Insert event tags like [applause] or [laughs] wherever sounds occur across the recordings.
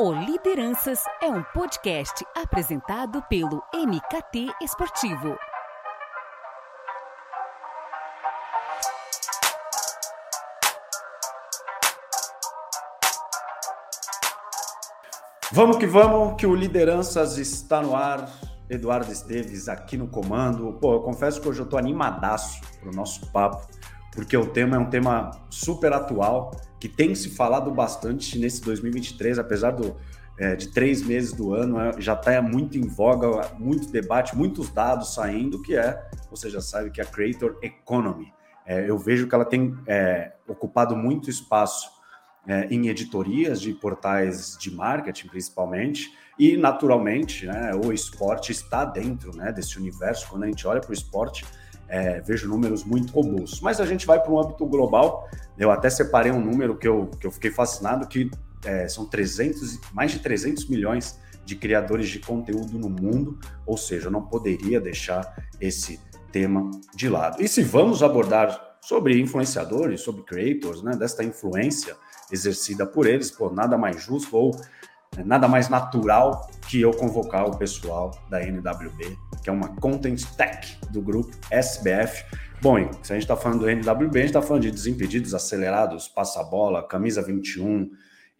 O Lideranças é um podcast apresentado pelo MKT Esportivo. Vamos que vamos, que o Lideranças está no ar. Eduardo Esteves aqui no comando. Pô, eu confesso que hoje eu tô animadaço pro nosso papo, porque o tema é um tema super atual, que tem se falado bastante nesse 2023, apesar do, é, de três meses do ano, é, já está muito em voga, muito debate, muitos dados saindo, que é, você já sabe que é a Creator Economy. É, eu vejo que ela tem é, ocupado muito espaço é, em editorias de portais de marketing, principalmente, e naturalmente, né, o esporte está dentro né, desse universo. Quando a gente olha para o esporte, é, vejo números muito robustos. Mas a gente vai para um âmbito global. Eu até separei um número que eu, que eu fiquei fascinado, que é, são 300, mais de 300 milhões de criadores de conteúdo no mundo, ou seja, eu não poderia deixar esse tema de lado. E se vamos abordar sobre influenciadores, sobre creators, né, desta influência, exercida por eles, pô, nada mais justo ou nada mais natural que eu convocar o pessoal da NWB, que é uma content tech do grupo SBF. Bom, se a gente está falando do NWB, a gente está falando de Desimpedidos Acelerados, Passa-Bola, Camisa 21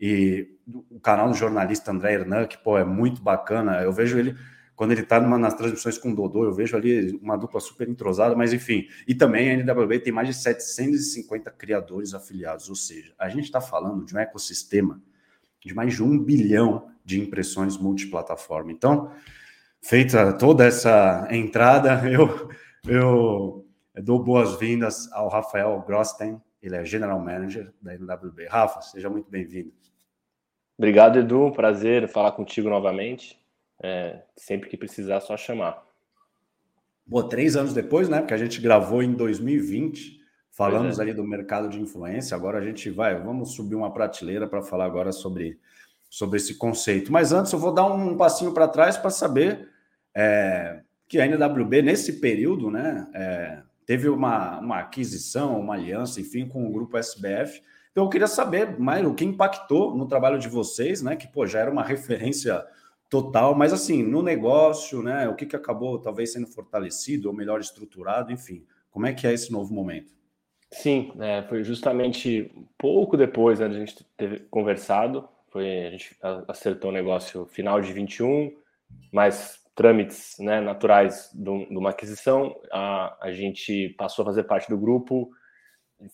e o canal do jornalista André Hernan, que pô, é muito bacana. Eu vejo ele quando ele está nas transmissões com o Dodô, eu vejo ali uma dupla super entrosada, mas enfim. E também a NWB tem mais de 750 criadores afiliados, ou seja, a gente está falando de um ecossistema de mais de um bilhão de impressões multiplataforma. Então, feita toda essa entrada, [laughs] eu, eu dou boas-vindas ao Rafael Grosten, ele é General Manager da NWB. Rafa, seja muito bem-vindo. Obrigado, Edu. Prazer falar contigo novamente. É, sempre que precisar, só chamar. Pô, três anos depois, né? Porque a gente gravou em 2020, falamos é. ali do mercado de influência. Agora a gente vai, vamos subir uma prateleira para falar agora sobre, sobre esse conceito. Mas antes eu vou dar um passinho para trás para saber é, que a NWB, nesse período, né, é, teve uma, uma aquisição, uma aliança, enfim, com o grupo SBF. Então eu queria saber, mais o que impactou no trabalho de vocês, né? Que pô, já era uma referência total, mas assim, no negócio, né, o que, que acabou talvez sendo fortalecido ou melhor estruturado, enfim, como é que é esse novo momento? Sim, é, foi justamente pouco depois né, de a gente ter conversado, foi, a gente acertou o negócio final de 21, mais trâmites né, naturais de, uma aquisição, a, a gente passou a fazer parte do grupo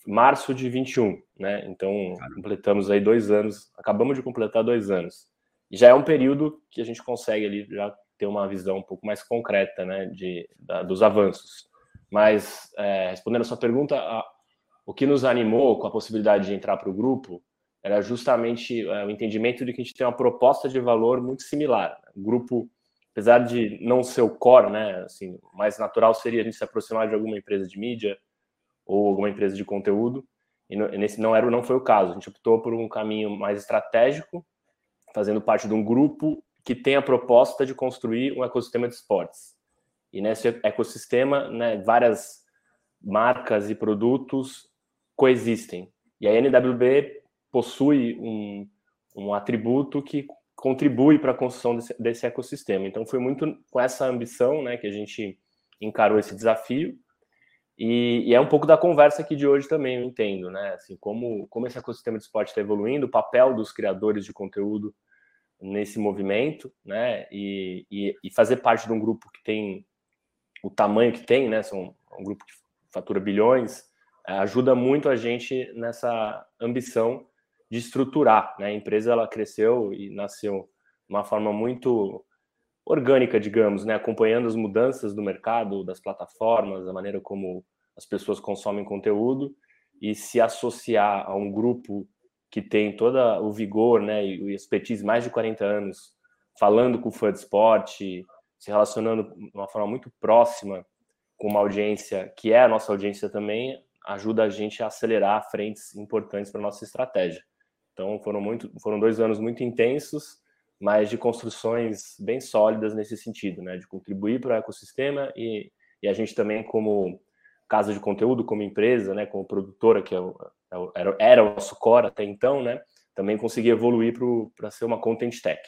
março de 21, né? Então, Caramba. completamos aí dois anos, acabamos de completar dois anos já é um período que a gente consegue ali já ter uma visão um pouco mais concreta né, de, da, dos avanços. Mas, é, respondendo a sua pergunta, a, o que nos animou com a possibilidade de entrar para o grupo era justamente é, o entendimento de que a gente tem uma proposta de valor muito similar. O grupo, apesar de não ser o core, né, assim, mais natural seria a gente se aproximar de alguma empresa de mídia ou alguma empresa de conteúdo, e nesse não era não foi o caso. A gente optou por um caminho mais estratégico fazendo parte de um grupo que tem a proposta de construir um ecossistema de esportes. E nesse ecossistema, né, várias marcas e produtos coexistem. E a NWB possui um, um atributo que contribui para a construção desse, desse, ecossistema. Então, foi muito com essa ambição né, que a gente encarou esse desafio. E, e, é um pouco da conversa aqui de hoje também, eu entendo, né? Assim, como, como esse ecossistema de esporte está evoluindo, o papel dos criadores de conteúdo nesse movimento, né? E, e, e, fazer parte de um grupo que tem o tamanho que tem, né? São um grupo que fatura bilhões, ajuda muito a gente nessa ambição de estruturar, né? A empresa ela cresceu e nasceu de uma forma muito orgânica, digamos, né? Acompanhando as mudanças do mercado, das plataformas, da maneira como as pessoas consomem conteúdo e se associar a um grupo que tem todo o vigor né, e o expertise mais de 40 anos, falando com o fã de esporte, se relacionando de uma forma muito próxima com uma audiência que é a nossa audiência também, ajuda a gente a acelerar frentes importantes para nossa estratégia. Então foram muito, foram dois anos muito intensos, mas de construções bem sólidas nesse sentido, né, de contribuir para o ecossistema e, e a gente também como casa de conteúdo, como empresa, né, como produtora, que é o, é era, era o nosso core até então, né? também conseguir evoluir para ser uma content tech.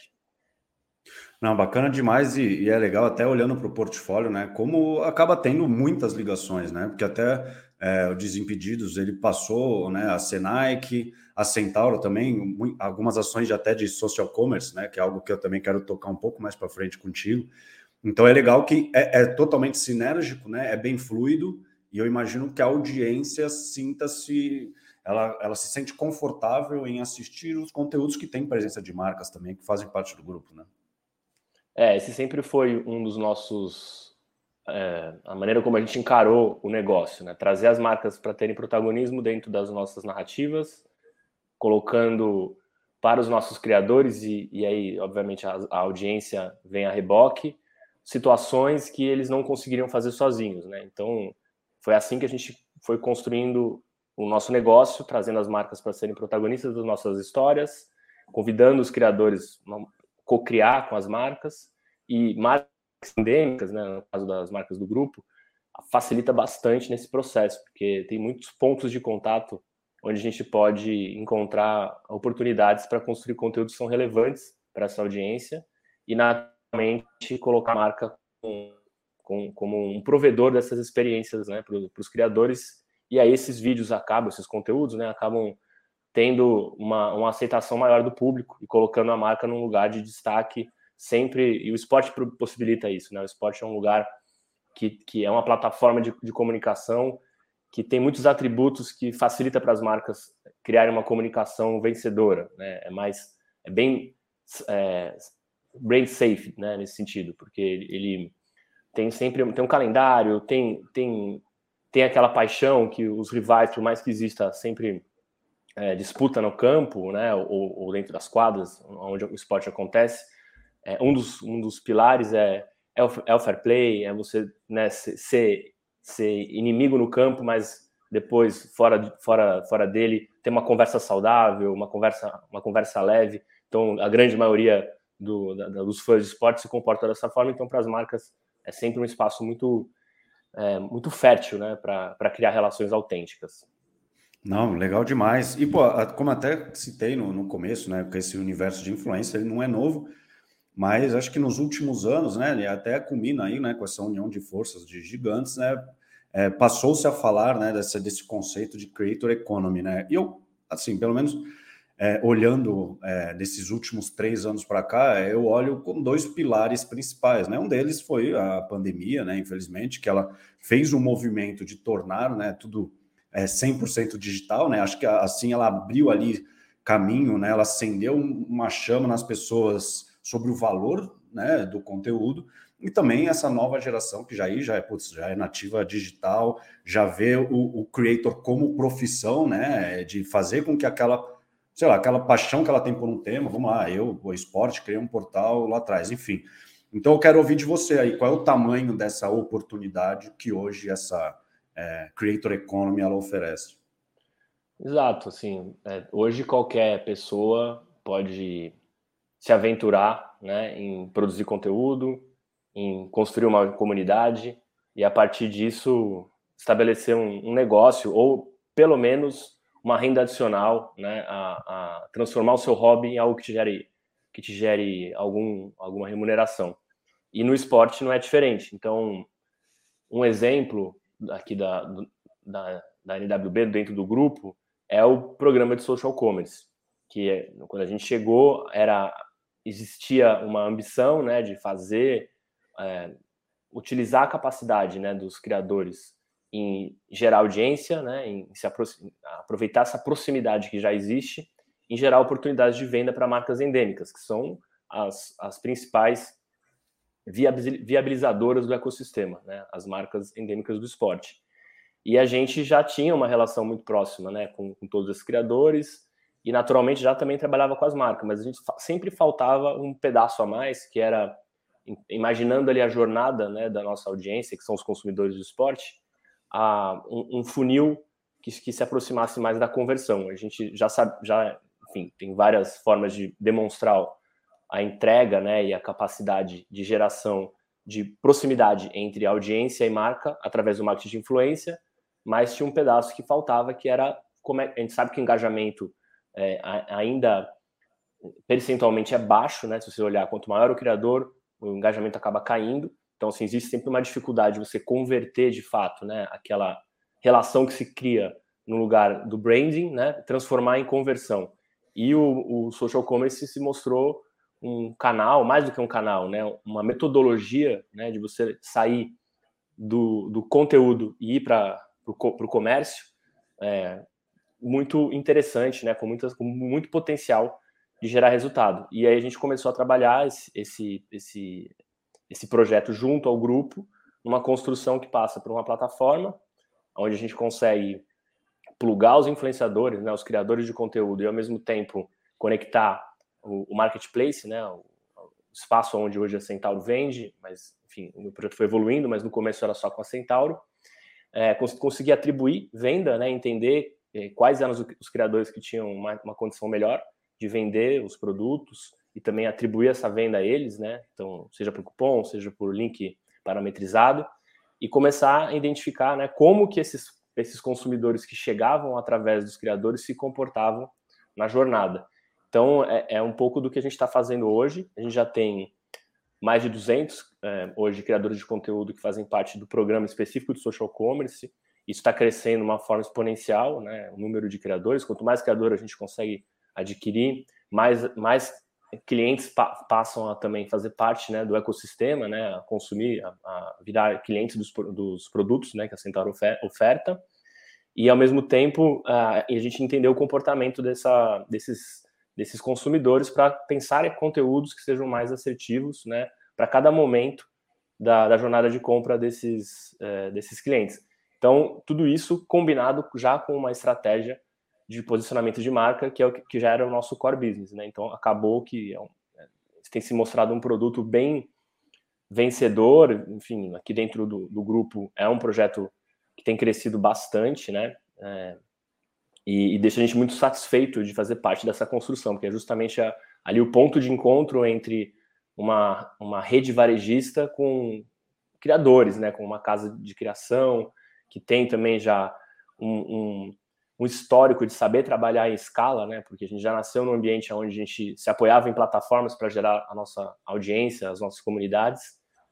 Não, bacana demais e, e é legal até olhando para o portfólio, né? Como acaba tendo muitas ligações, né? Porque até é, o Desimpedidos ele passou, né? A Senaic, a Centauro também, algumas ações até de social commerce, né? Que é algo que eu também quero tocar um pouco mais para frente contigo. Então é legal que é, é, totalmente sinérgico, né? É bem fluido e eu imagino que a audiência sinta-se ela, ela se sente confortável em assistir os conteúdos que têm presença de marcas também, que fazem parte do grupo, né? É, esse sempre foi um dos nossos. É, a maneira como a gente encarou o negócio, né? Trazer as marcas para terem protagonismo dentro das nossas narrativas, colocando para os nossos criadores, e, e aí, obviamente, a, a, audiência vem a reboque, situações que eles não conseguiriam fazer sozinhos, né? Então, foi assim que a gente foi construindo o nosso negócio, trazendo as marcas para serem protagonistas das nossas histórias, convidando os criadores co-criar com as marcas e marcas endêmicas, né, no caso das marcas do grupo, facilita bastante nesse processo, porque tem muitos pontos de contato onde a gente pode encontrar oportunidades para construir conteúdos que são relevantes para essa audiência e, naturalmente, colocar a marca com, com, como um provedor dessas experiências né, para os criadores. E aí esses vídeos acabam, esses conteúdos, né, acabam tendo uma, uma aceitação maior do público e colocando a marca num lugar de destaque sempre. E o esporte possibilita isso, né? O esporte é um lugar que, que é uma plataforma de, de comunicação que tem muitos atributos que facilita para as marcas criarem uma comunicação vencedora, né? É mais, é bem é, brain safe, né? Nesse sentido, porque ele tem sempre tem um calendário, tem tem tem aquela paixão que os rivais, por mais que exista sempre é, disputa no campo, né, ou, ou, dentro das quadras, onde o esporte acontece, é, um, dos, um dos pilares é, é, o, é o fair play, é você né, ser, ser inimigo no campo, mas depois, fora, fora, fora dele, ter uma conversa saudável, uma conversa, uma conversa leve. Então, a grande maioria do, da, dos fãs de esporte se comporta dessa forma. Então, para as marcas, é sempre um espaço muito, é, muito fértil né, para criar relações autênticas. Não, legal demais. E, pô, como até citei no, no começo, né, que esse universo de influência ele não é novo, mas acho que nos últimos anos, né, até culmina aí, né, com essa união de forças de gigantes, né, é, passou-se a falar, né, desse, desse conceito de creator economy, né, e eu, assim, pelo menos é, olhando é, desses últimos três anos para cá, eu olho com dois pilares principais, né, um deles foi a pandemia, né, infelizmente, que ela fez um movimento de tornar, né, tudo é, 100% digital, né? Acho que assim ela abriu ali caminho, né? Ela acendeu uma chama nas pessoas sobre o valor, né, do conteúdo e também essa nova geração que já aí já é, putz, já é nativa digital, já vê o, o creator como profissão, né, de fazer com que aquela, sei lá, aquela paixão que ela tem por um tema, vamos lá, eu, o esporte, criei um portal lá atrás, enfim. Então eu quero ouvir de você aí, qual é o tamanho dessa oportunidade que hoje essa é, creator economy ela oferece. Exato, assim, é, hoje qualquer pessoa pode se aventurar né, em produzir conteúdo, em construir uma comunidade e a partir disso estabelecer um, um negócio ou pelo menos uma renda adicional, né, a, a, transformar o seu hobby em algo que te gere, que te gere algum, alguma remuneração. E no esporte não é diferente. Então, um exemplo aqui da, da, da NWB, dentro do grupo, é o programa de social commerce, que é, quando a gente chegou, era existia uma ambição né, de fazer, é, utilizar a capacidade né, dos criadores em gerar audiência, né, em se aproveitar essa proximidade que já existe, em gerar oportunidades de venda para marcas endêmicas, que são as, as principais viabilizadoras do ecossistema, né? as marcas endêmicas do esporte. E a gente já tinha uma relação muito próxima né? com, com todos esses criadores e, naturalmente, já também trabalhava com as marcas, mas a gente sempre faltava um pedaço a mais, que era, imaginando ali a jornada né, da nossa audiência, que são os consumidores do esporte, a, um, um funil que, que, se aproximasse mais da conversão. A gente já sabe, já, enfim, tem várias formas de demonstrar a entrega né, e a capacidade de geração de proximidade entre audiência e marca através do marketing de influência, mas tinha um pedaço que faltava, que era como é, a gente sabe que o engajamento é, ainda percentualmente é baixo, né? Se você olhar, quanto maior o criador, o engajamento acaba caindo. Então, assim, existe sempre uma dificuldade de você converter de fato, né? Aquela relação que se cria no lugar do branding, né? Transformar em conversão. E o, o social commerce se mostrou um canal, mais do que um canal, né? Uma metodologia, né? De você sair do, do conteúdo e ir para o comércio, é, muito interessante, né? Com, muitas, com muito potencial de gerar resultado. E aí a gente começou a trabalhar esse, esse, esse, esse projeto junto ao grupo, numa construção que passa por uma plataforma, onde a gente consegue plugar os influenciadores, né, os criadores de conteúdo, e ao mesmo tempo conectar o, o marketplace, né, o, o, espaço onde hoje a Centauro vende, mas enfim, o projeto foi evoluindo, mas no começo era só com a Centauro. É, conseguir atribuir venda, né, entender quais eram os, os, criadores que tinham uma, uma condição melhor de vender os produtos e também atribuir essa venda a eles, né? Então, seja por cupom, seja por link parametrizado, e começar a identificar, né, como que esses, esses consumidores que chegavam através dos criadores se comportavam na jornada. Então, é, é um pouco do que a gente está fazendo hoje. A gente já tem mais de 200 é, hoje criadores de conteúdo que fazem parte do programa específico de social commerce. Isso está crescendo de uma forma exponencial, né? O número de criadores. Quanto mais criadores a gente consegue adquirir, mais, mais clientes pa passam a também fazer parte né, do ecossistema, né, a consumir, a, a virar clientes dos, dos, produtos né, que a Centauro oferta. E, ao mesmo tempo, a, a gente entender o comportamento dessa, desses, desses consumidores para pensar em conteúdos que sejam mais assertivos né, para cada momento da, da, jornada de compra desses, é, desses clientes. Então, tudo isso combinado já com uma estratégia de posicionamento de marca, que é o que já era o nosso core business, né? Então acabou que é um, é, tem se mostrado um produto bem vencedor, enfim, aqui dentro do, do grupo é um projeto que tem crescido bastante, né? É, e, e, deixa a gente muito satisfeito de fazer parte dessa construção, porque é justamente a, ali o ponto de encontro entre uma, uma rede varejista com criadores, né? Com uma casa de criação que tem também já um, um um histórico de saber trabalhar em escala, né? Porque a gente já nasceu num ambiente onde a gente se apoiava em plataformas para gerar a nossa audiência, as nossas comunidades.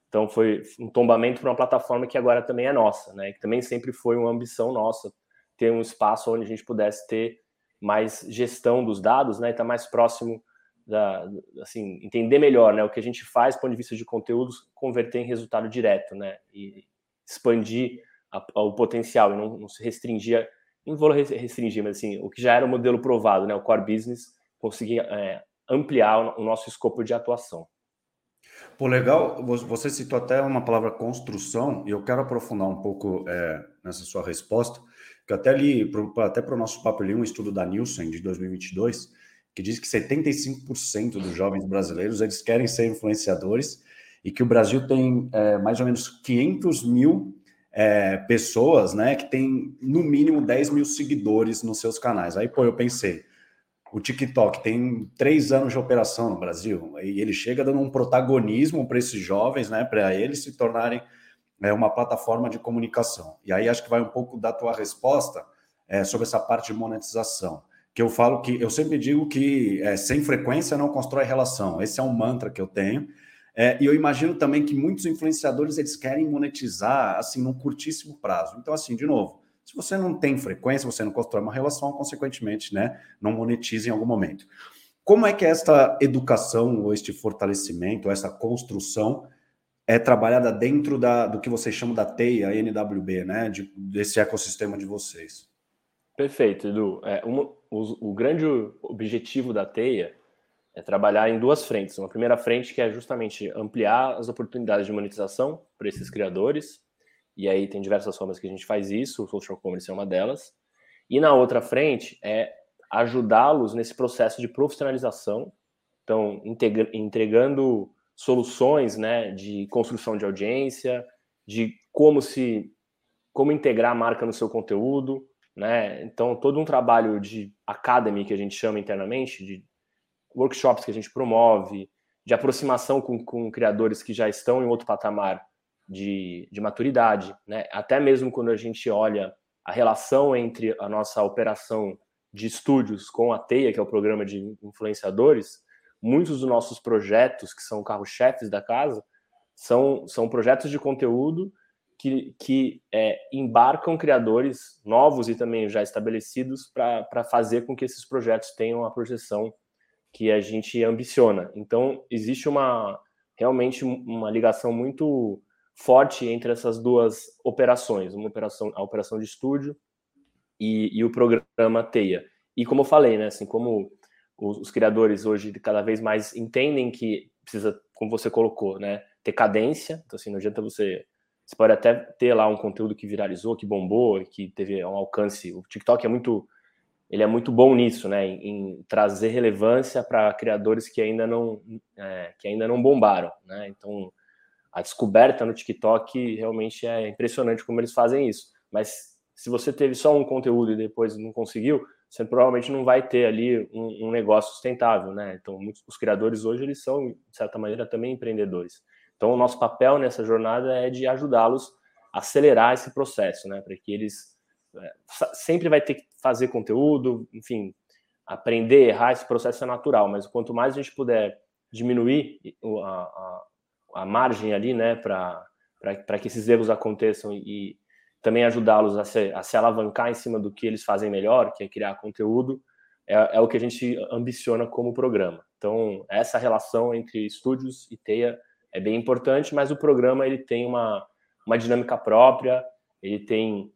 Então foi um tombamento para uma plataforma que agora também é nossa, né? Que também sempre foi uma ambição nossa ter um espaço onde a gente pudesse ter mais gestão dos dados, né? E estar tá mais próximo da, assim, entender melhor, né? O que a gente faz, do ponto de vista de conteúdos, converter em resultado direto, né? E expandir o potencial e não, não se restringir não vou restringir, mas assim, o que já era o modelo provado, né, o core business, conseguir é, ampliar o nosso escopo de atuação. Pô, legal, você citou até uma palavra construção, e eu quero aprofundar um pouco é, nessa sua resposta, que eu até li, até para o nosso papo, um estudo da Nielsen de 2022, que diz que 75% dos jovens brasileiros eles querem ser influenciadores, e que o Brasil tem é, mais ou menos 500 mil é, pessoas, né, que tem no mínimo 10 mil seguidores nos seus canais. Aí, pô, eu pensei, o TikTok tem três anos de operação no Brasil e ele chega dando um protagonismo para esses jovens, né, para eles se tornarem é, uma plataforma de comunicação. E aí acho que vai um pouco da tua resposta é, sobre essa parte de monetização. Que eu falo que eu sempre digo que é, sem frequência não constrói relação. Esse é um mantra que eu tenho. É, e eu imagino também que muitos influenciadores eles querem monetizar assim num curtíssimo prazo. Então, assim, de novo, se você não tem frequência, você não constrói uma relação, consequentemente, né, não monetiza em algum momento. Como é que esta educação, ou este fortalecimento, ou essa construção é trabalhada dentro da, do que vocês chamam da teia NWB, né, de, desse ecossistema de vocês? Perfeito, Edu. É, o, o grande objetivo da teia é trabalhar em duas frentes. Uma primeira frente que é justamente ampliar as oportunidades de monetização para esses criadores, e aí tem diversas formas que a gente faz isso, o social commerce é uma delas. E na outra frente é ajudá-los nesse processo de profissionalização, então entregando soluções, né, de construção de audiência, de como se como integrar a marca no seu conteúdo, né? Então todo um trabalho de academy que a gente chama internamente de workshops que a gente promove, de aproximação com, com criadores que já estão em outro patamar de, de maturidade, né? Até mesmo quando a gente olha a relação entre a nossa operação de estúdios com a Teia, que é o programa de influenciadores, muitos dos nossos projetos, que são carro-chefes da casa, são, são projetos de conteúdo que, que é, embarcam criadores novos e também já estabelecidos para fazer com que esses projetos tenham a projeção que a gente ambiciona. Então, existe uma realmente uma ligação muito forte entre essas duas operações, uma operação, a operação de estúdio e, e o programa Teia. E como eu falei, né, assim, como os, os, criadores hoje cada vez mais entendem que precisa, como você colocou, né, ter cadência, então assim, não adianta você você pode até ter lá um conteúdo que viralizou, que bombou, que teve um alcance. O TikTok é muito ele é muito bom nisso, né, em, trazer relevância para criadores que ainda não é, que ainda não bombaram, né? Então a descoberta no TikTok realmente é impressionante como eles fazem isso. Mas se você teve só um conteúdo e depois não conseguiu, você provavelmente não vai ter ali um, um negócio sustentável, né? Então, muitos, os criadores hoje eles são de certa maneira também empreendedores. Então, o nosso papel nessa jornada é de ajudá-los a acelerar esse processo, né? Para que eles sempre vai ter que fazer conteúdo, enfim, aprender, errar, esse processo é natural. Mas quanto mais a gente puder diminuir a, a a margem ali, né, para que esses erros aconteçam e, também ajudá-los a se, a se alavancar em cima do que eles fazem melhor, que é criar conteúdo, é, é, o que a gente ambiciona como programa. Então, essa relação entre estúdios e TEIA é bem importante, mas o programa ele tem uma, uma dinâmica própria, ele tem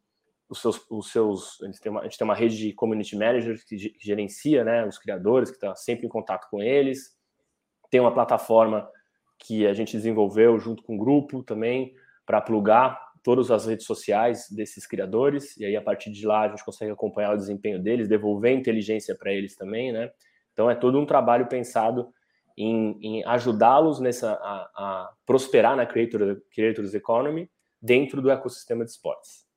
os seus, os seus a, gente tem uma, a gente tem uma rede de community managers que, gerencia né, os criadores, que está sempre em contato com eles, tem uma plataforma que a gente desenvolveu junto com o grupo também para plugar todas as redes sociais desses criadores e aí a partir de lá a gente consegue acompanhar o desempenho deles, devolver inteligência para eles também, né? Então é todo um trabalho pensado em, em ajudá-los nessa a, a, prosperar na creator, creators economy dentro do ecossistema de esportes.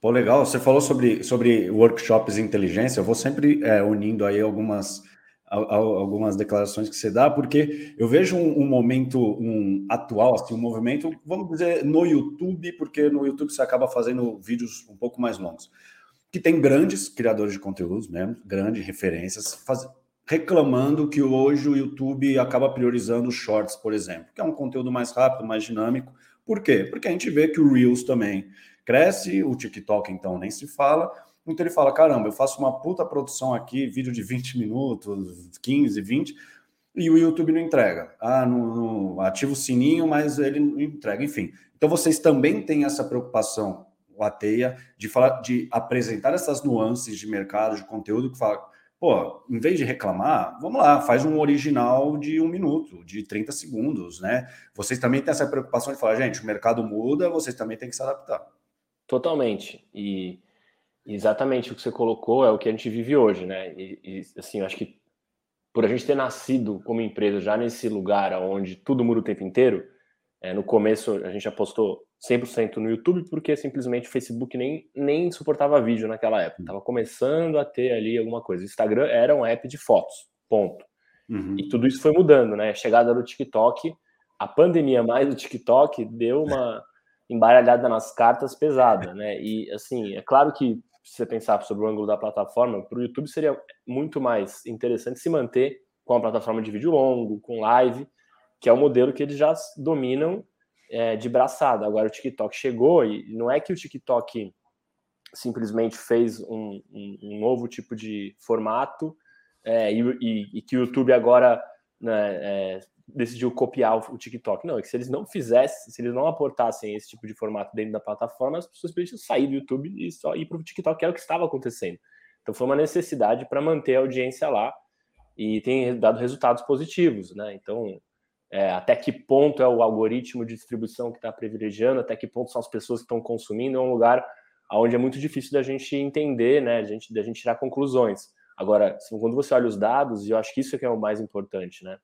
Pô, legal. Você falou sobre, sobre workshops de inteligência. Eu vou sempre é, unindo aí algumas algumas declarações que você dá, porque eu vejo um, um, momento um atual, assim, um movimento, vamos dizer, no YouTube, porque no YouTube você acaba fazendo vídeos um pouco mais longos, que tem grandes criadores de conteúdos mesmo, grandes referências, faz, reclamando que hoje o YouTube acaba priorizando shorts, por exemplo, que é um conteúdo mais rápido, mais dinâmico. Por quê? Porque a gente vê que o Reels também cresce, o TikTok então nem se fala, então ele fala: caramba, eu faço uma puta produção aqui, vídeo de 20 minutos, 15, 20, e o YouTube não entrega. Ah, não, não ativa o sininho, mas ele não entrega, enfim. Então vocês também têm essa preocupação, o Ateia, de falar, de apresentar essas nuances de mercado, de conteúdo que fala. Pô, em vez de reclamar, vamos lá, faz um original de um minuto, de 30 segundos, né? Vocês também têm essa preocupação de falar, gente, o mercado muda, vocês também têm que se adaptar. Totalmente. E Exatamente o que você colocou é o que a gente vive hoje, né? E, e assim, eu acho que por a gente ter nascido como empresa já nesse lugar onde tudo muda o tempo inteiro, é, no começo a gente apostou 100% no YouTube porque simplesmente o Facebook nem, nem suportava vídeo naquela época. Tava começando a ter ali alguma coisa. O Instagram era um app de fotos, ponto. Uhum. E tudo isso foi mudando, né? A chegada do TikTok, a pandemia mais do TikTok deu uma embaralhada nas cartas pesada, né? E assim, é claro que se você pensar sobre o ângulo da plataforma, para o YouTube seria muito mais interessante se manter com a plataforma de vídeo longo, com live, que é o modelo que eles já dominam é, de braçada. Agora o TikTok chegou e não é que o TikTok simplesmente fez um, um, um novo tipo de formato é, e, e, e, que o YouTube agora né, é, decidiu copiar o, TikTok. Não, é que se eles não fizessem, se eles não aportassem esse tipo de formato dentro da plataforma, as pessoas precisam sair do YouTube e só ir para o TikTok, que era o que estava acontecendo. Então foi uma necessidade para manter a audiência lá e tem dado resultados positivos, né? Então, é, até que ponto é o algoritmo de distribuição que está privilegiando, até que ponto são as pessoas que estão consumindo, é um lugar onde é muito difícil da gente entender, né? Da gente, da gente tirar conclusões. Agora, quando você olha os dados, e eu acho que isso é que é o mais importante, né?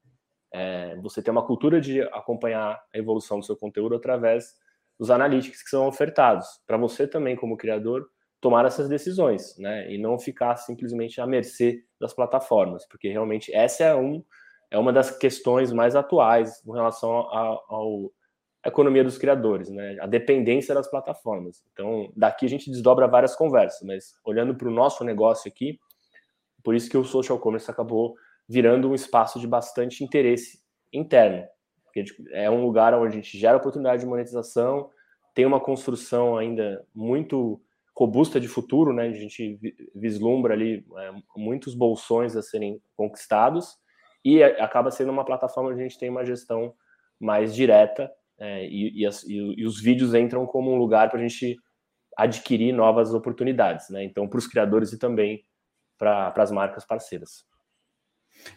É, você tem uma cultura de acompanhar a evolução do seu conteúdo através dos analytics que são ofertados, para você também, como criador, tomar essas decisões, né? E não ficar simplesmente à mercê das plataformas, porque realmente essa é, um, é uma das questões mais atuais com relação à economia dos criadores, né? A dependência das plataformas. Então, daqui a gente desdobra várias conversas, mas olhando para o nosso negócio aqui, por isso que o social commerce acabou virando um espaço de bastante interesse interno. Porque é um lugar onde a gente gera oportunidade de monetização, tem uma construção ainda muito robusta de futuro, né? A gente vislumbra ali é, muitos bolsões a serem conquistados e acaba sendo uma plataforma onde a gente tem uma gestão mais direta é, e, e, as, e, e, os vídeos entram como um lugar para a gente adquirir novas oportunidades, né? Então, para os criadores e também para as marcas parceiras.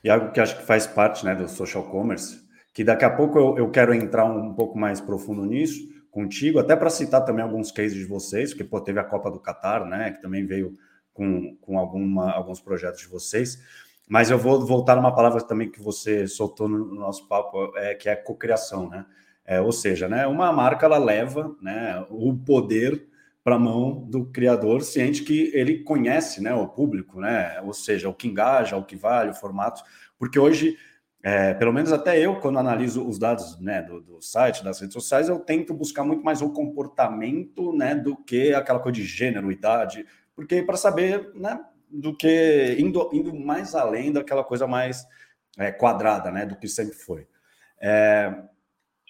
E algo que acho que faz parte né, do social commerce, que daqui a pouco eu, eu quero entrar um pouco mais profundo nisso contigo, até para citar também alguns cases de vocês, porque pô, teve a Copa do Catar, né, que também veio com, com alguma, alguns projetos de vocês. Mas eu vou voltar numa palavra também que você soltou no nosso papo, é, que é cocriação, né? É, ou seja, né, uma marca ela leva né, o poder para a mão do criador, ciente que ele conhece né, o público, né? Ou seja, o que engaja, o que vale, o formato. Porque hoje, é, pelo menos até eu, quando analiso os dados né, do, do, site, das redes sociais, eu tento buscar muito mais o comportamento né, do que aquela coisa de gênero, idade, porque para saber né, do que indo, indo mais além daquela coisa mais é, quadrada, né, do que sempre foi. É,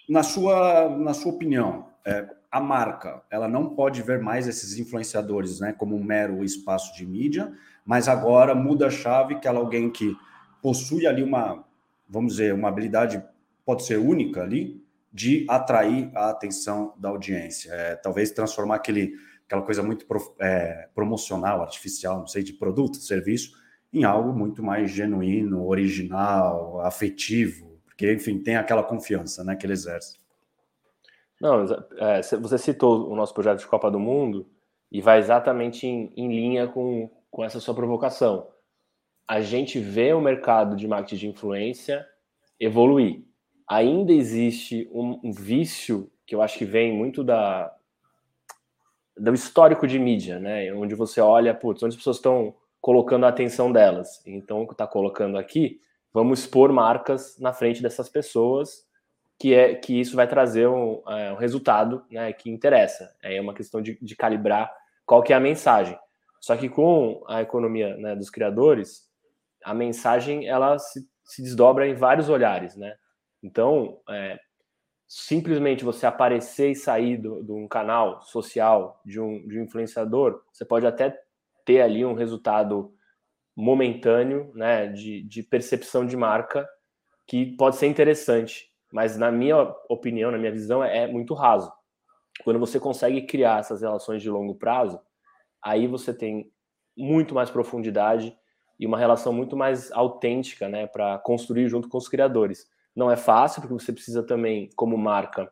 na sua, na sua opinião, é, a marca ela não pode ver mais esses influenciadores né, como um mero espaço de mídia, mas agora muda a chave que ela é alguém que possui ali uma, vamos dizer, uma habilidade pode ser única ali de atrair a atenção da audiência, é, talvez transformar aquele aquela coisa muito é, promocional, artificial, não sei, de produto, serviço, em algo muito mais genuíno, original, afetivo, porque, enfim, tem aquela confiança né, que ele exerce. Não, é, você citou o nosso projeto de Copa do Mundo e vai exatamente em, em linha com, com essa sua provocação. A gente vê o mercado de marketing de influência evoluir. Ainda existe um, um vício que eu acho que vem muito da, do histórico de mídia, né? Onde você olha, putz, onde as pessoas estão colocando a atenção delas. Então, o que está colocando aqui, vamos expor marcas na frente dessas pessoas que é que isso vai trazer um, é, um resultado né, que interessa. É uma questão de, de, calibrar qual que é a mensagem. Só que com a economia né, dos criadores, a mensagem ela se, se, desdobra em vários olhares, né? Então, é, simplesmente você aparecer e sair de um canal social de um, de um influenciador, você pode até ter ali um resultado momentâneo, né, de, de percepção de marca que pode ser interessante mas na minha opinião, na minha visão, é, muito raso. Quando você consegue criar essas relações de longo prazo, aí você tem muito mais profundidade e uma relação muito mais autêntica, né, para construir junto com os criadores. Não é fácil, porque você precisa também, como marca,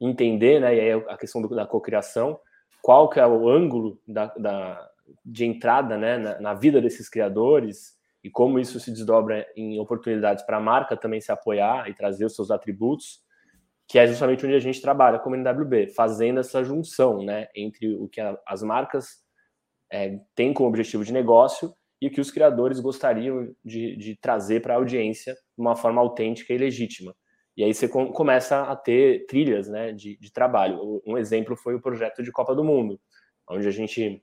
entender, né, e aí é a questão do, da cocriação, qual que é o ângulo da, da de entrada, né, na, na vida desses criadores, e como isso se desdobra em oportunidades para a marca também se apoiar e trazer os seus atributos, que é justamente onde a gente trabalha como NWB, fazendo essa junção né, entre o que a, as marcas é, têm como objetivo de negócio e o que os criadores gostariam de, de trazer para a audiência de uma forma autêntica e legítima. E aí você com, começa a ter trilhas né, de, de trabalho. Um exemplo foi o projeto de Copa do Mundo, onde a gente,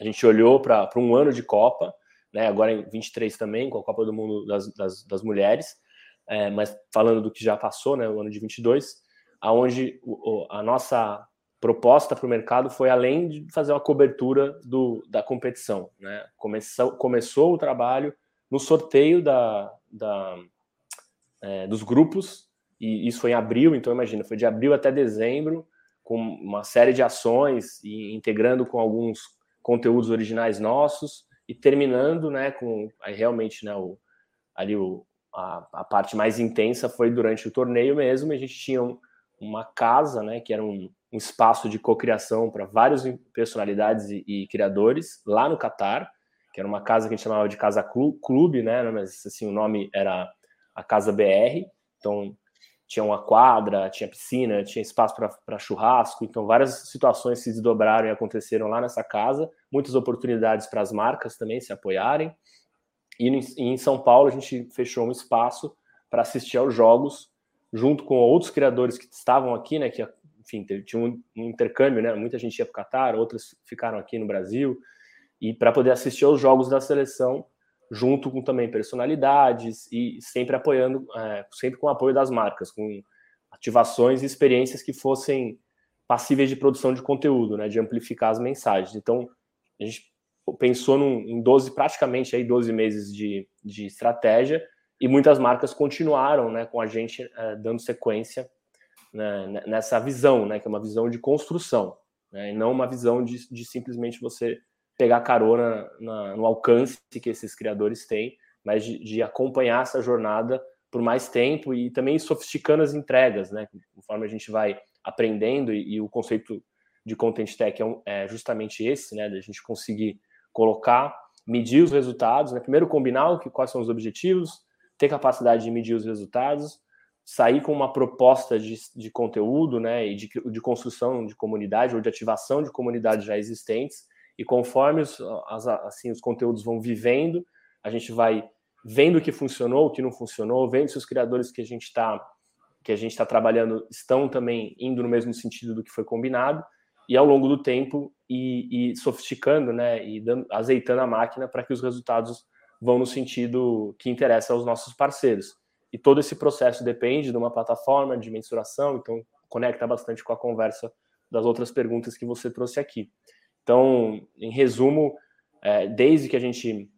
a gente olhou para um ano de Copa, né? Agora em 23 também, com a Copa do Mundo das, das, das Mulheres, é, mas falando do que já passou, né? O ano de 22, aonde a nossa proposta para o mercado foi além de fazer uma cobertura do, da competição, né? Começou, começou o trabalho no sorteio da, da é, dos grupos, e isso foi em abril, então imagina, foi de abril até dezembro, com uma série de ações e integrando com alguns conteúdos originais nossos, e terminando, né, com aí realmente, né, o, ali o, a, a, parte mais intensa foi durante o torneio mesmo, a gente tinha um, uma casa, né, que era um, um espaço de cocriação para várias personalidades e, e, criadores lá no Catar, que era uma casa que a gente chamava de Casa Clube, né, mas assim, o nome era a Casa BR, então tinha uma quadra, tinha piscina, tinha espaço para churrasco, então várias situações se desdobraram e aconteceram lá nessa casa, muitas oportunidades para as marcas também se apoiarem. E em São Paulo a gente fechou um espaço para assistir aos jogos junto com outros criadores que estavam aqui, né, que enfim, tinha um, intercâmbio, né, muita gente ia para o Catar, outros ficaram aqui no Brasil, e para poder assistir aos jogos da seleção junto com também personalidades e sempre apoiando, é, sempre com o apoio das marcas, com ativações e experiências que fossem passíveis de produção de conteúdo, né, de amplificar as mensagens. Então, a gente pensou num, em 12, praticamente aí 12 meses de, de estratégia, e muitas marcas continuaram né, com a gente é, dando sequência né, nessa visão, né, que é uma visão de construção, né, e não uma visão de, de simplesmente você pegar carona na, no alcance que esses criadores têm, mas de, de, acompanhar essa jornada por mais tempo e também sofisticando as entregas, né? Conforme a gente vai aprendendo e, e o conceito de content tech é, um, é, justamente esse, né? Da gente conseguir colocar, medir os resultados, né? Primeiro combinar o que, quais são os objetivos, ter capacidade de medir os resultados, sair com uma proposta de, de conteúdo, né? E de, de construção de comunidade ou de ativação de comunidades já existentes e conforme os, as, assim, os conteúdos vão vivendo, a gente vai vendo o que funcionou, o que não funcionou, vendo se os criadores que a gente está que a gente está trabalhando estão também indo no mesmo sentido do que foi combinado e ao longo do tempo e, e sofisticando, né, e dando, azeitando a máquina para que os resultados vão no sentido que interessa aos nossos parceiros. E todo esse processo depende de uma plataforma de mensuração, então conecta bastante com a conversa das outras perguntas que você trouxe aqui. Então, em resumo, é, desde que a gente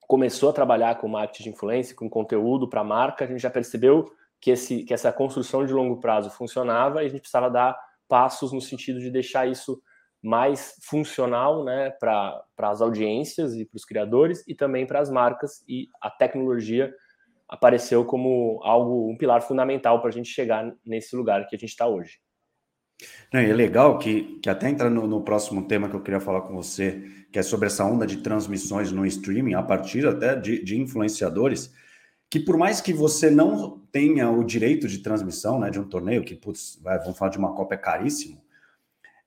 começou a trabalhar com marketing de influência, com conteúdo para a marca, a gente já percebeu que, esse, que essa construção de longo prazo funcionava e a gente precisava dar passos no sentido de deixar isso mais funcional né, para as audiências e para os criadores e também para as marcas e a tecnologia apareceu como algo um pilar fundamental para a gente chegar nesse lugar que a gente está hoje. Não, é legal que, que até entra no, no, próximo tema que eu queria falar com você, que é sobre essa onda de transmissões no streaming, a partir até de, de influenciadores, que por mais que você não tenha o direito de transmissão né, de um torneio, que, putz, vai, vamos falar de uma Copa, é caríssimo,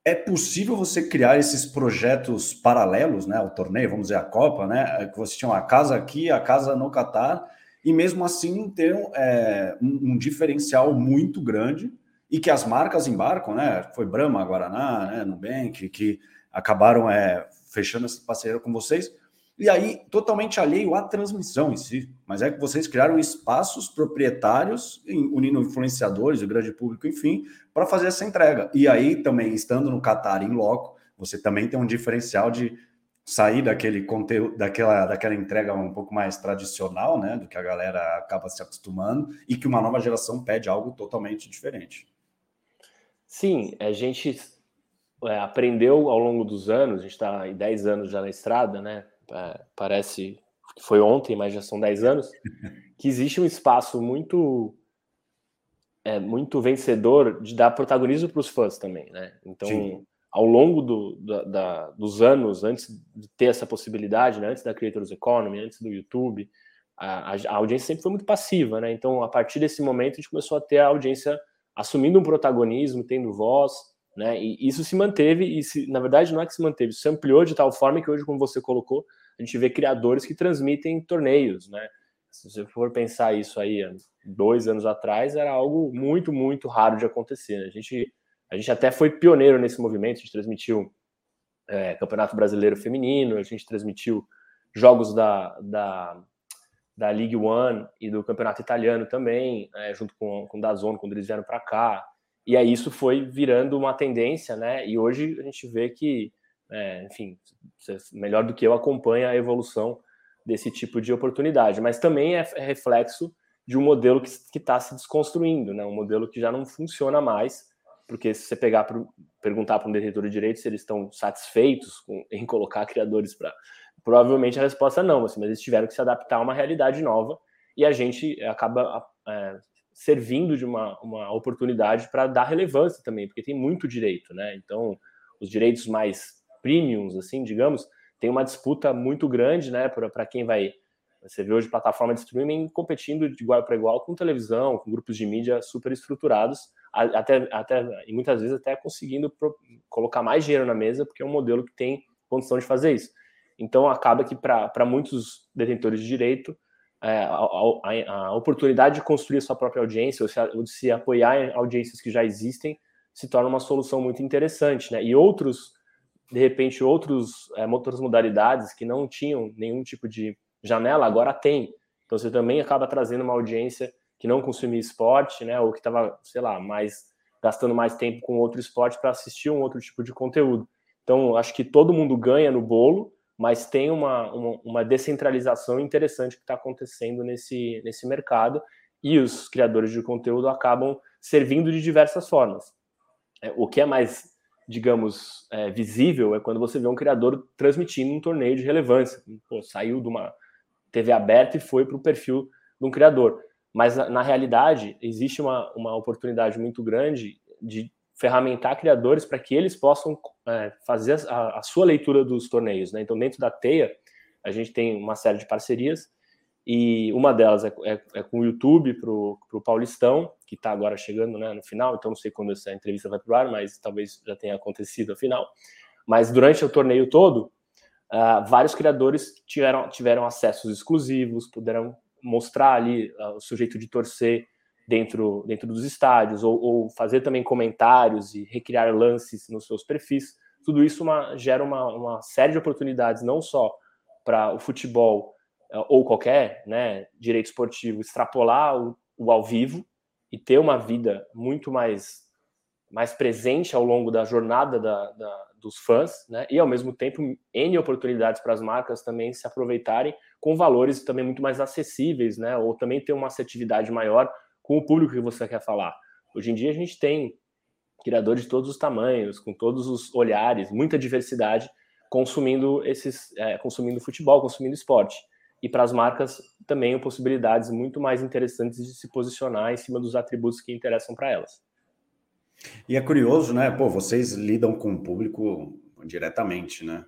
é possível você criar esses projetos paralelos né, ao torneio, vamos dizer, a Copa, né? Que você tinha uma casa aqui, a casa no Catar, e mesmo assim ter é, um, um diferencial muito grande e que as marcas embarcam, né? Foi Brahma, Guaraná, né? Nubank, que acabaram é, fechando essa parceria com vocês. E aí, totalmente alheio à transmissão em si. Mas é que vocês criaram espaços proprietários, unindo influenciadores, o grande público, enfim, para fazer essa entrega. E aí, também, estando no Qatar em loco, você também tem um diferencial de sair daquele conteúdo, daquela, daquela entrega um pouco mais tradicional, né? Do que a galera acaba se acostumando, e que uma nova geração pede algo totalmente diferente. Sim, a gente é, aprendeu ao longo dos anos, a gente está há 10 anos já na estrada, né? É, parece que foi ontem, mas já são 10 anos, [laughs] que existe um espaço muito é, muito vencedor de dar protagonismo para os fãs também, né? Então, Sim. ao longo do, da, da, dos anos, antes de ter essa possibilidade, né? antes da Creators Economy, antes do YouTube, a, a, audiência sempre foi muito passiva, né? Então, a partir desse momento, a gente começou a ter a audiência assumindo um protagonismo, tendo voz, né? E isso se manteve, e se, na verdade não é que se manteve, se ampliou de tal forma que hoje, como você colocou, a gente vê criadores que transmitem torneios, né? Se você for pensar isso aí dois anos atrás, era algo muito, muito raro de acontecer. Né? A gente, a gente até foi pioneiro nesse movimento, a gente transmitiu é, Campeonato Brasileiro Feminino, a gente transmitiu jogos da, da da League One e do Campeonato Italiano também, é, junto com, com o Dazon, quando eles vieram para cá. E aí isso foi virando uma tendência, né? E hoje a gente vê que, é, enfim, melhor do que eu acompanha a evolução desse tipo de oportunidade. Mas também é, é reflexo de um modelo que está se desconstruindo, né? Um modelo que já não funciona mais, porque se você pegar pro, perguntar para um detentor de direitos se eles estão satisfeitos com, [laughs] em colocar criadores para Provavelmente a resposta é não, assim, mas eles tiveram que se adaptar a uma realidade nova e a gente acaba é, servindo de uma, uma oportunidade para dar relevância também, porque tem muito direito, né? Então, os direitos mais premiums, assim, digamos, tem uma disputa muito grande, né, para quem vai. Você vê hoje plataforma de streaming competindo de igual para igual com televisão, com grupos de mídia super estruturados, até, até e muitas vezes até conseguindo pro, colocar mais dinheiro na mesa, porque é um modelo que tem condição de fazer isso. Então, acaba que para muitos detentores de direito, é, a, a, a, oportunidade de construir sua própria audiência, ou se, ou de se apoiar em audiências que já existem, se torna uma solução muito interessante. Né? E outros, de repente, outros, é, outras modalidades que não tinham nenhum tipo de janela, agora tem. Então você também acaba trazendo uma audiência que não consumia esporte, né, ou que estava, sei lá, mais gastando mais tempo com outro esporte para assistir um outro tipo de conteúdo. Então, acho que todo mundo ganha no bolo, mas tem uma, uma, uma descentralização interessante que está acontecendo nesse, nesse mercado e os criadores de conteúdo acabam servindo de diversas formas. É, o que é mais, digamos, é, visível é quando você vê um criador transmitindo um torneio de relevância. Pô, saiu de uma TV aberta e foi para o perfil de um criador. Mas, na, na realidade, existe uma, uma oportunidade muito grande de ferramentar criadores para que eles possam é, fazer a, a, sua leitura dos torneios. Né? Então, dentro da Teia, a gente tem uma série de parcerias e uma delas é, é, é com o YouTube para o Paulistão, que está agora chegando né, no final, então não sei quando essa entrevista vai para o ar, mas talvez já tenha acontecido a final. Mas durante o torneio todo, uh, vários criadores tiveram, tiveram acessos exclusivos, puderam mostrar ali uh, o sujeito de torcer dentro, dentro dos estádios, ou, ou, fazer também comentários e recriar lances nos seus perfis. Tudo isso uma, gera uma, uma série de oportunidades, não só para o futebol eh, ou qualquer né, direito esportivo extrapolar o, o, ao vivo e ter uma vida muito mais, mais presente ao longo da jornada da, da, dos fãs, né, e ao mesmo tempo N oportunidades para as marcas também se aproveitarem com valores também muito mais acessíveis, né, ou também ter uma assertividade maior com o público que você quer falar. Hoje em dia a gente tem criadores de todos os tamanhos, com todos os olhares, muita diversidade, consumindo esses, é, consumindo futebol, consumindo esporte e para as marcas também possibilidades muito mais interessantes de se posicionar em cima dos atributos que interessam para elas. E é curioso, né? Pô, vocês lidam com o público diretamente, né?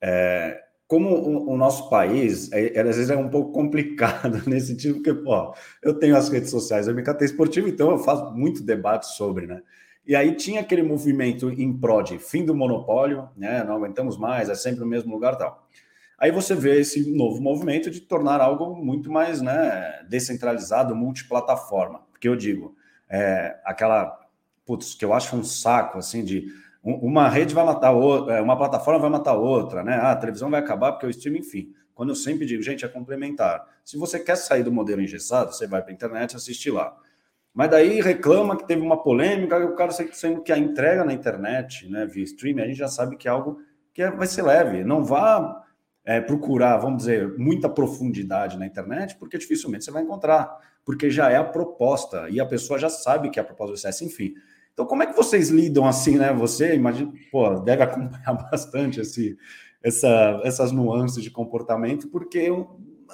É, como o, o, nosso país, é, é, às vezes é um pouco complicado [laughs] nesse sentido, porque, pô, eu tenho as redes sociais do MKT Esportivo, então eu faço muito debate sobre, né? E aí tinha aquele movimento em prol de fim do monopólio, né? Não aguentamos mais, é sempre o mesmo lugar tal. Aí você vê esse novo movimento de tornar algo muito mais né, descentralizado, multiplataforma. Porque eu digo, é, aquela, putz, que eu acho um saco, assim, de uma rede vai matar outra, é, uma plataforma vai matar outra, né? Ah, a televisão vai acabar porque o streaming, enfim. Quando eu sempre digo, gente, é complementar. Se você quer sair do modelo engessado, você vai para a internet assistir lá. Mas daí reclama que teve uma polêmica, o cara sendo que a entrega na internet, né, via streaming, a gente já sabe que é algo que é, vai ser leve. Não vá é, procurar, vamos dizer, muita profundidade na internet, porque dificilmente você vai encontrar, porque já é a proposta e a pessoa já sabe que é a proposta do CS, enfim. Então, como é que vocês lidam assim, né? Você, imagina, pô, deve acompanhar [laughs] bastante esse, essa, essas nuances de comportamento, porque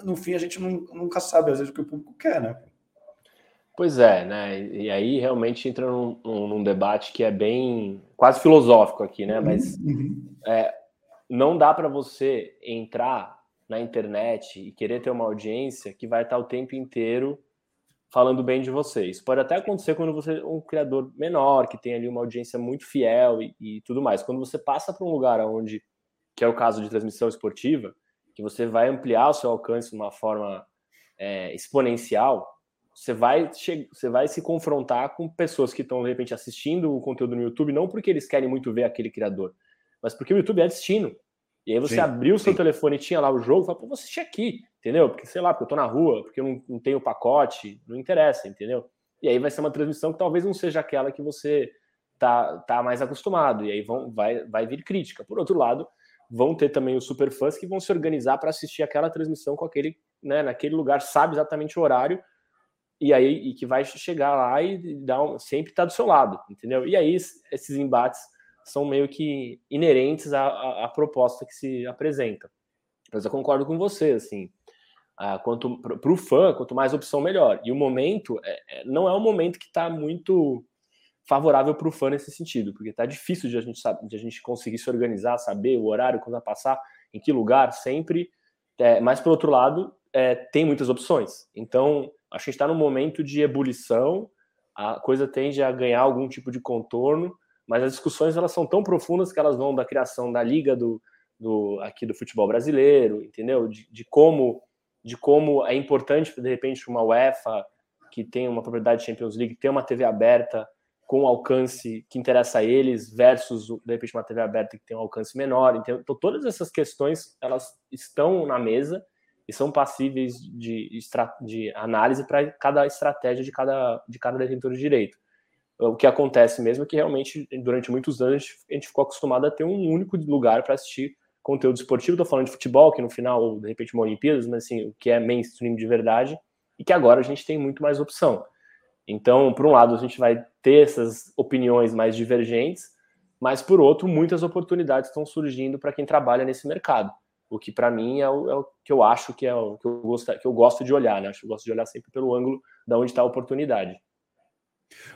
no fim a gente nunca sabe, às vezes, o que o público quer, né? Pois é, né? E aí realmente entra num, num debate que é bem quase filosófico aqui, né? Mas uhum. é, não dá para você entrar na internet e querer ter uma audiência que vai estar o tempo inteiro falando bem de você. Isso pode até acontecer quando você é um criador menor, que tem ali uma audiência muito fiel e, e tudo mais. Quando você passa para um lugar onde, que é o caso de transmissão esportiva, que você vai ampliar o seu alcance de uma forma é, exponencial, você vai, você vai se confrontar com pessoas que estão, de repente, assistindo o conteúdo no YouTube, não porque eles querem muito ver aquele criador, mas porque o YouTube é destino. E aí você sim, abriu o seu telefone e tinha lá o jogo, fala, pô, vou assistir aqui, entendeu? Porque, sei lá, porque eu tô na rua, porque eu não, não tenho pacote, não interessa, entendeu? E aí vai ser uma transmissão que talvez não seja aquela que você tá, tá mais acostumado, e aí vão, vai, vai vir crítica. Por outro lado, vão ter também os superfãs que vão se organizar para assistir aquela transmissão com aquele, né, naquele lugar, sabe exatamente o horário, e aí e que vai chegar lá e dar um, sempre tá do seu lado, entendeu? E aí esses embates são meio que inerentes à, à, à proposta que se apresenta. Mas eu concordo com você, assim, ah, quanto para o fã, quanto mais opção, melhor. E o momento é, é não é um momento que está muito favorável para o fã nesse sentido, porque está difícil de a, gente, de a gente conseguir se organizar, saber o horário, quando vai passar, em que lugar, sempre. É, mas, por outro lado, é, tem muitas opções. Então, acho que está num momento de ebulição, a coisa tende a ganhar algum tipo de contorno, mas as discussões elas são tão profundas que elas vão da criação da liga do, do aqui do futebol brasileiro, entendeu? De, de como de como é importante de repente uma UEFA que tem uma propriedade de Champions League ter uma TV aberta com alcance que interessa a eles versus de repente uma TV aberta que tem um alcance menor. Então todas essas questões elas estão na mesa e são passíveis de, de análise para cada estratégia de cada, de cada detentor de direito. O que acontece mesmo é que realmente, durante muitos anos, a gente ficou acostumado a ter um único lugar para assistir conteúdo esportivo. Estou falando de futebol, que no final, ou de repente, uma Olimpíadas, mas assim, o que é mainstream de verdade, e que agora a gente tem muito mais opção. Então, por um lado, a gente vai ter essas opiniões mais divergentes, mas por outro, muitas oportunidades estão surgindo para quem trabalha nesse mercado. O que para mim é o, é o, que eu acho que é o que eu, gosto, que eu gosto de olhar, né? Eu gosto de olhar sempre pelo ângulo da onde está a oportunidade.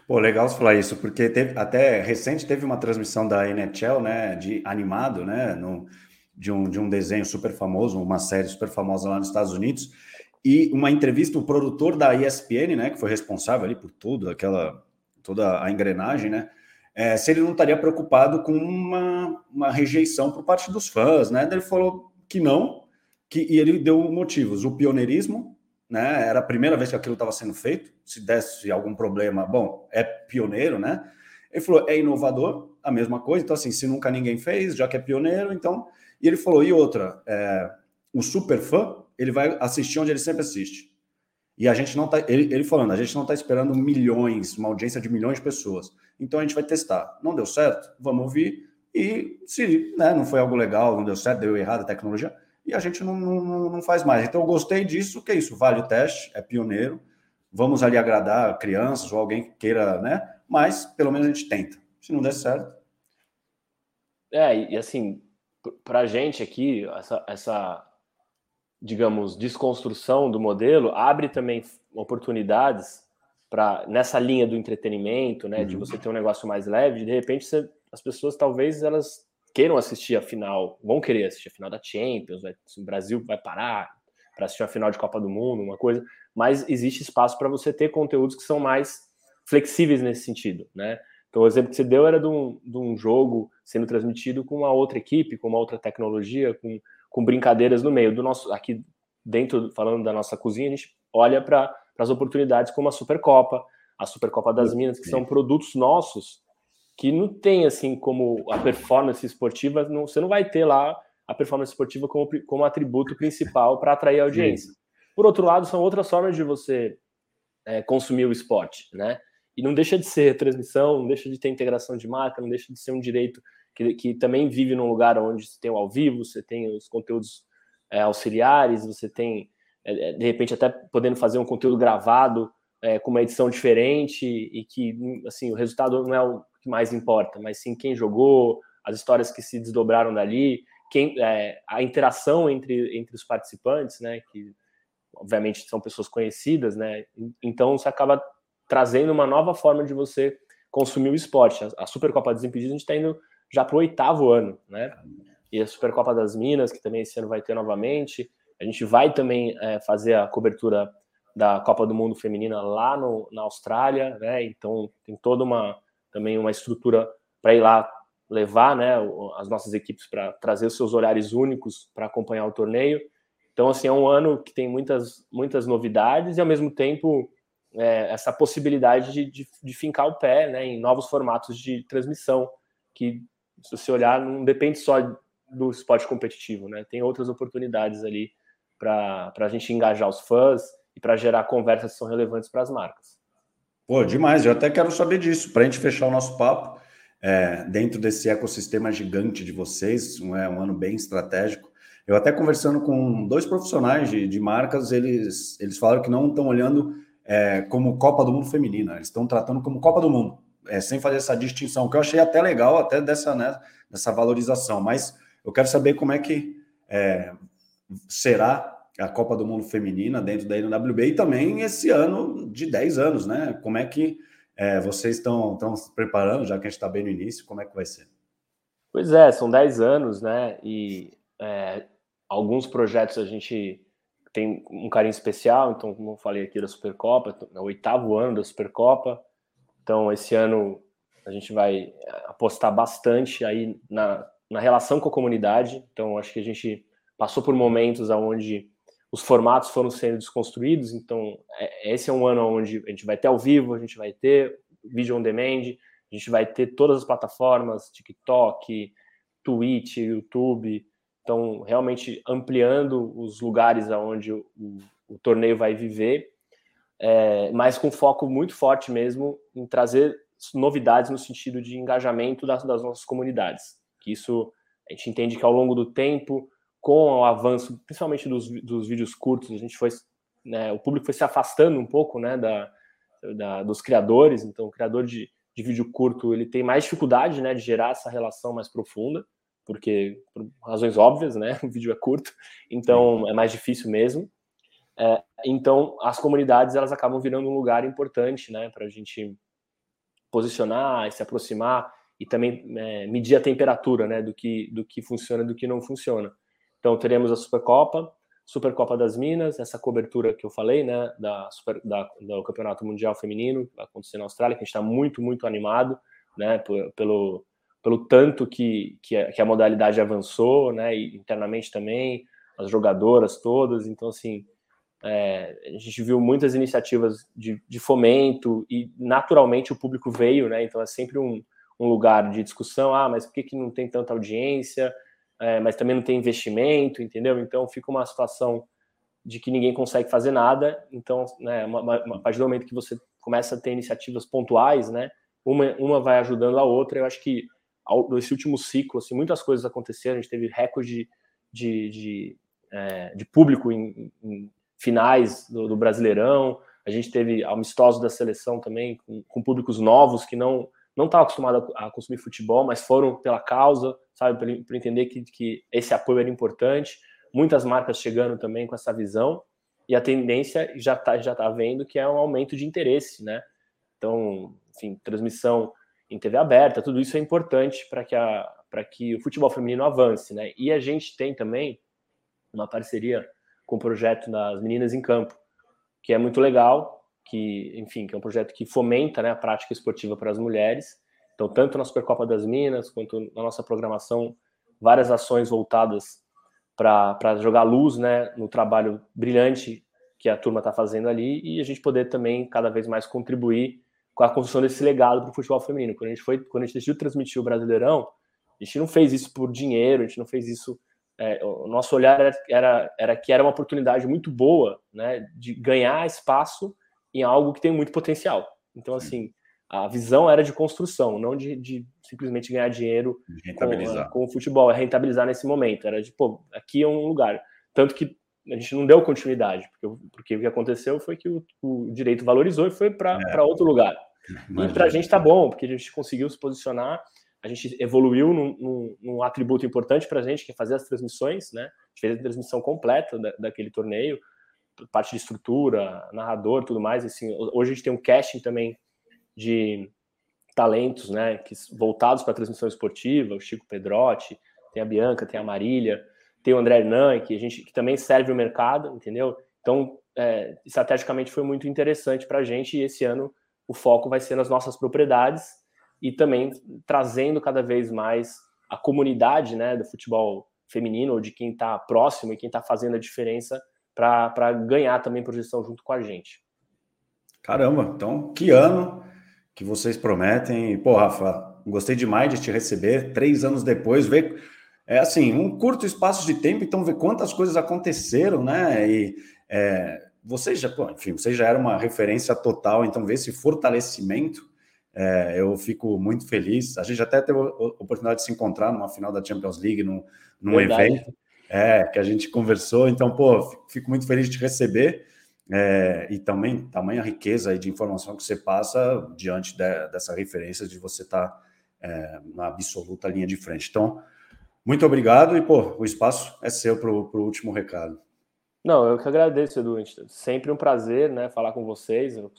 Pô, legal você falar isso, porque teve, até recente teve uma transmissão da NHL, né, de animado, né, no, de, um, de um desenho super famoso, uma série super famosa lá nos Estados Unidos, e uma entrevista, o produtor da ESPN, né, que foi responsável ali por tudo, aquela, toda a engrenagem, né, é, se ele não estaria preocupado com uma, uma rejeição por parte dos fãs, né, ele falou que não, que, e ele deu motivos, o pioneirismo, né? Era a primeira vez que aquilo estava sendo feito. Se desse algum problema, bom, é pioneiro, né? Ele falou, é inovador, a mesma coisa. Então, assim, se nunca ninguém fez, já que é pioneiro, então. E ele falou, e outra, é, o super fã, ele vai assistir onde ele sempre assiste. E a gente não tá, ele, ele falando, a gente não está esperando milhões, uma audiência de milhões de pessoas. Então a gente vai testar. Não deu certo? Vamos ouvir. E se né, não foi algo legal, não deu certo, deu errado a tecnologia, e a gente não, não, não faz mais. Então, eu gostei disso, que é isso, vale o teste, é pioneiro, vamos ali agradar crianças ou alguém que queira, né? Mas pelo menos a gente tenta. Se não der certo. É, e assim, para a gente aqui, essa, essa, digamos, desconstrução do modelo abre também oportunidades para nessa linha do entretenimento, né, uhum. de você ter um negócio mais leve, de repente você, as pessoas talvez elas queiram assistir a final, vão querer assistir a final da Champions, vai, o Brasil vai parar para assistir a final de Copa do Mundo, uma coisa, mas existe espaço para você ter conteúdos que são mais flexíveis nesse sentido, né? Então, o exemplo que você deu era de um, de um jogo sendo transmitido com uma outra equipe, com uma outra tecnologia, com, com brincadeiras no meio. Do nosso aqui dentro, falando da nossa cozinha, a gente olha para as oportunidades como a Supercopa, a Supercopa das Minas, que são produtos nossos que não tem assim como a performance esportiva, não, você não vai ter lá a performance esportiva como, como atributo principal para atrair a audiência. Por outro lado, são outras formas de você é, consumir o esporte, né? E não deixa de ser transmissão, não deixa de ter integração de marca, não deixa de ser um direito que, que também vive num lugar onde você tem o ao vivo, você tem os conteúdos é, auxiliares, você tem, é, é de repente, até podendo fazer um conteúdo gravado é, com uma edição diferente e que, assim, o resultado não é o que mais importa, mas sim quem jogou, as histórias que se desdobraram dali, quem, é, a interação entre, entre os participantes, né, que obviamente são pessoas conhecidas, né, então você acaba trazendo uma nova forma de você consumir o esporte. A, Supercopa Desimpedidos a gente está indo já para o oitavo ano, né, e a Supercopa das Minas, que também esse ano vai ter novamente, a gente vai também é, fazer a cobertura da Copa do Mundo Feminina lá no, na Austrália, né? Então tem toda uma também uma estrutura para ir lá levar, né, as nossas equipes para trazer os seus olhares únicos para acompanhar o torneio. Então assim é um ano que tem muitas muitas novidades e ao mesmo tempo é, essa possibilidade de, de, de, fincar o pé, né, em novos formatos de transmissão que se você olhar não depende só do esporte competitivo, né? Tem outras oportunidades ali para a gente engajar os fãs e para gerar conversas que são relevantes para as marcas. Pô, demais. Eu até quero saber disso. Para a gente fechar o nosso papo, é, dentro desse ecossistema gigante de vocês, um, é um ano bem estratégico. Eu até conversando com dois profissionais de, de marcas, eles, eles falaram que não estão olhando é, como Copa do Mundo Feminina, eles estão tratando como Copa do Mundo, é, sem fazer essa distinção, que eu achei até legal, até dessa, né, dessa valorização. Mas eu quero saber como é que é, será a Copa do Mundo Feminina dentro da NWB e também esse ano de 10 anos, né? Como é que é, vocês estão, se preparando, já que a gente está bem no início, como é que vai ser? Pois é, são 10 anos, né? E é, alguns projetos a gente tem um carinho especial, então, como eu falei aqui da Supercopa, é o oitavo ano da Supercopa, então esse ano a gente vai apostar bastante aí na, na relação com a comunidade, então acho que a gente passou por momentos onde os formatos foram sendo desconstruídos, então é, esse é um ano onde a gente vai ter ao vivo, a gente vai ter vídeo on demand, a gente vai ter todas as plataformas, TikTok, Twitch, YouTube, Então, realmente ampliando os lugares aonde o, o, o torneio vai viver, é, mas com foco muito forte mesmo em trazer novidades no sentido de engajamento das, das nossas comunidades. Que isso a gente entende que ao longo do tempo, com o avanço, principalmente dos, dos vídeos curtos, a gente foi, né, o público foi se afastando um pouco, né, da, da dos criadores. Então, o criador de, de vídeo curto ele tem mais dificuldade, né, de gerar essa relação mais profunda, porque por razões óbvias, né, [laughs] o vídeo é curto, então é mais difícil mesmo. É, então, as comunidades elas acabam virando um lugar importante, né, para a gente posicionar, se aproximar e também é, medir a temperatura, né, do que do que funciona, e do que não funciona. Então, teremos a Supercopa, Supercopa das Minas, essa cobertura que eu falei, né, da, super, da do Campeonato Mundial Feminino, vai acontecer na Austrália, que a gente está muito, muito animado, né, pelo, pelo tanto que, que a, que, a, modalidade avançou, né, e internamente também, as jogadoras todas, então, assim, é, a gente viu muitas iniciativas de, de, fomento e naturalmente o público veio, né? Então é sempre um, um lugar de discussão. Ah, mas por que, que não tem tanta audiência? É, mas também não tem investimento, entendeu? Então fica uma situação de que ninguém consegue fazer nada. Então, né, uma, uma, a partir do momento que você começa a ter iniciativas pontuais, né? Uma, uma vai ajudando a outra. Eu acho que ao, nesse último ciclo, assim, muitas coisas aconteceram. A gente teve recorde de, de, de, é, de público em, em finais do, do, Brasileirão. A gente teve amistosos da seleção também, com, com públicos novos que não não estavam acostumados a, consumir futebol, mas foram pela causa, sabe, para entender que, que esse apoio era importante. Muitas marcas chegando também com essa visão e a tendência já está já tá vendo que é um aumento de interesse, né? Então, enfim, transmissão em TV aberta, tudo isso é importante para que, a, que o futebol feminino avance, né? E a gente tem também uma parceria com o projeto das Meninas em Campo, que é muito legal, que, enfim, que é um projeto que fomenta né, a prática esportiva para as mulheres. Então, tanto na Supercopa das Minas, quanto na nossa programação, várias ações voltadas para jogar luz né, no trabalho brilhante que a turma está fazendo ali e a gente poder também cada vez mais contribuir com a construção desse legado para o futebol feminino. Quando a gente foi, quando a gente decidiu transmitir o Brasileirão, a gente não fez isso por dinheiro, a gente não fez isso é, o nosso olhar era, era, era, que era uma oportunidade muito boa né, de ganhar espaço em algo que tem muito potencial. Então, assim, a visão era de construção, não de, de simplesmente ganhar dinheiro com, com, o futebol, é rentabilizar nesse momento. Era de, pô, aqui é um lugar. Tanto que a gente não deu continuidade, porque, porque o que aconteceu foi que o, o direito valorizou e foi para é. outro lugar. Imagina. E para a gente tá bom, porque a gente conseguiu se posicionar a gente evoluiu num, num, num atributo importante para a gente, que é fazer as transmissões, né? A gente fez a transmissão completa da, daquele torneio, parte de estrutura, narrador, tudo mais. Assim, hoje a gente tem um casting também de talentos, né? Que, voltados para a transmissão esportiva, o Chico Pedrotti, tem a Bianca, tem a Marília, tem o André Hernan, que a gente que também serve o mercado, entendeu? Então, é, estrategicamente foi muito interessante para a gente e esse ano o foco vai ser nas nossas propriedades e também trazendo cada vez mais a comunidade né, do futebol feminino, ou de quem está próximo e quem está fazendo a diferença para ganhar também projeção junto com a gente. Caramba, então que ano que vocês prometem. Pô, Rafa, gostei demais de te receber três anos depois, ver. É assim, um curto espaço de tempo, então ver quantas coisas aconteceram, né? E é, vocês já, pô, enfim, vocês já eram uma referência total, então ver esse fortalecimento é, eu fico muito feliz. A gente até teve a oportunidade de se encontrar numa final da Champions League, num, num evento é, que a gente conversou. Então, pô, fico muito feliz de te receber. É, e também tamanha riqueza de informação que você passa diante de, dessa referência de você estar tá, é, na absoluta linha de frente. Então, muito obrigado e, pô, o espaço é seu para o último recado. Não, eu que agradeço, Edu. Sempre um prazer, né, falar com vocês. Eu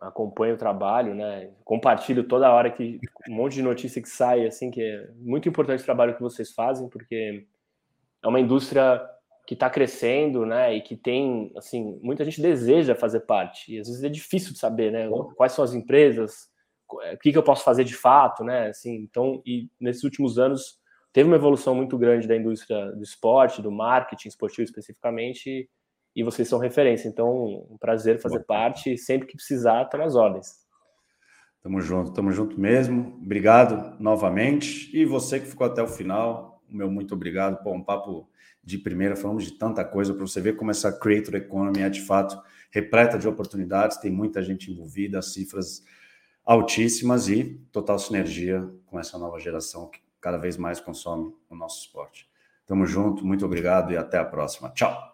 acompanho o trabalho, né, compartilho toda hora que um monte de notícia que sai, assim, que é muito importante o trabalho que vocês fazem, porque é uma indústria que está crescendo, né, e que tem, assim, muita gente deseja fazer parte. E às vezes é difícil de saber, né, quais são as empresas, o que, que eu posso fazer de fato, né, assim. Então, e nesses últimos anos teve uma evolução muito grande da indústria do esporte, do marketing esportivo especificamente, e vocês são referência. Então, um prazer fazer Boa. parte. Sempre que precisar, tá nas ordens. Tamo junto, tamo junto mesmo. Obrigado novamente. E você que ficou até o final, meu muito obrigado. Pô, um papo de primeira, falamos de tanta coisa para você ver como essa creator economy é de fato repleta de oportunidades, tem muita gente envolvida, cifras altíssimas e total sinergia com essa nova geração que cada vez mais consome o nosso esporte. Tamo junto, muito obrigado e até a próxima. Tchau!